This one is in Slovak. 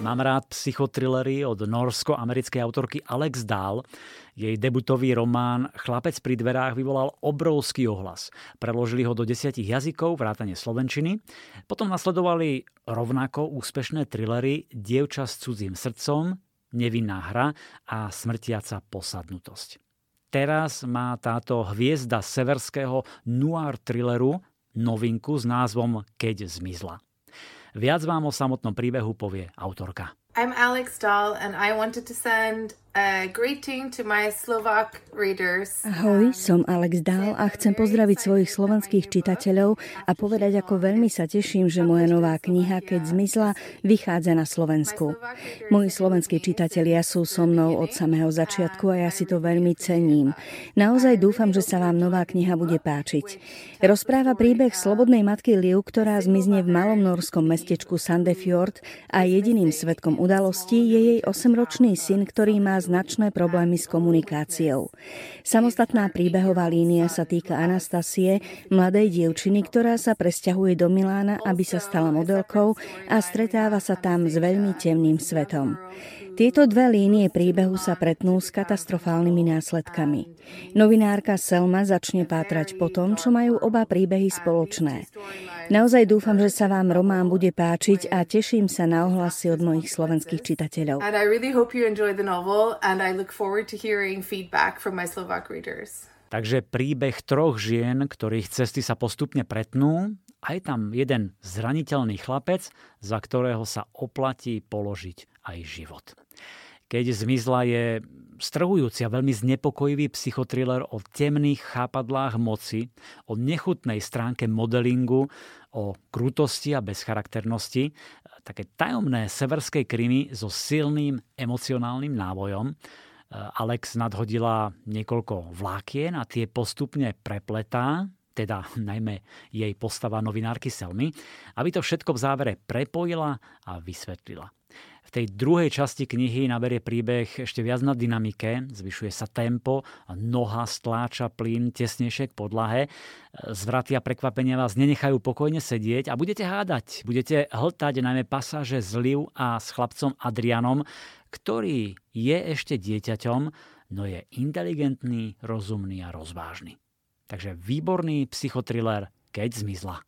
Mám rád psychotrillery od norsko-americkej autorky Alex Dahl. Jej debutový román Chlapec pri dverách vyvolal obrovský ohlas. Preložili ho do desiatich jazykov, vrátane slovenčiny. Potom nasledovali rovnako úspešné trillery Dievča s cudzím srdcom, Nevinná hra a Smrtiaca posadnutosť. Teraz má táto hviezda severského noir thrilleru novinku s názvom Keď zmizla. Viac vám o samotnom príbehu povie autorka. I'm Alex Dahl and I wanted to send greeting to my Slovak readers. Ahoj, som Alex Dahl a chcem pozdraviť svojich slovenských čitateľov a povedať, ako veľmi sa teším, že moja nová kniha Keď zmizla vychádza na Slovensku. Moji slovenskí čitatelia sú so mnou od samého začiatku a ja si to veľmi cením. Naozaj dúfam, že sa vám nová kniha bude páčiť. Rozpráva príbeh slobodnej matky Liu, ktorá zmizne v malom norskom mestečku Sandefjord a jediným svetkom udalostí je jej 8-ročný syn, ktorý má značné problémy s komunikáciou. Samostatná príbehová línia sa týka Anastasie, mladej dievčiny, ktorá sa presťahuje do Milána, aby sa stala modelkou a stretáva sa tam s veľmi temným svetom. Tieto dve línie príbehu sa pretnú s katastrofálnymi následkami. Novinárka Selma začne pátrať po tom, čo majú oba príbehy spoločné. Naozaj dúfam, že sa vám román bude páčiť a teším sa na ohlasy od mojich slovenských čitateľov. Takže príbeh troch žien, ktorých cesty sa postupne pretnú a je tam jeden zraniteľný chlapec, za ktorého sa oplatí položiť aj život. Keď zmizla je strhujúci a veľmi znepokojivý psychotriller o temných chápadlách moci, o nechutnej stránke modelingu, o krutosti a bezcharakternosti, také tajomné severskej krimi so silným emocionálnym nábojom. Alex nadhodila niekoľko vlákien a tie postupne prepletá, teda najmä jej postava novinárky Selmy, aby to všetko v závere prepojila a vysvetlila. V tej druhej časti knihy naberie príbeh ešte viac na dynamike, zvyšuje sa tempo, noha stláča plyn tesnejšie k podlahe, zvraty a prekvapenia vás nenechajú pokojne sedieť a budete hádať, budete hltať najmä pasáže s Liv a s chlapcom Adrianom, ktorý je ešte dieťaťom, no je inteligentný, rozumný a rozvážny. Takže výborný psychotriller, keď zmizla.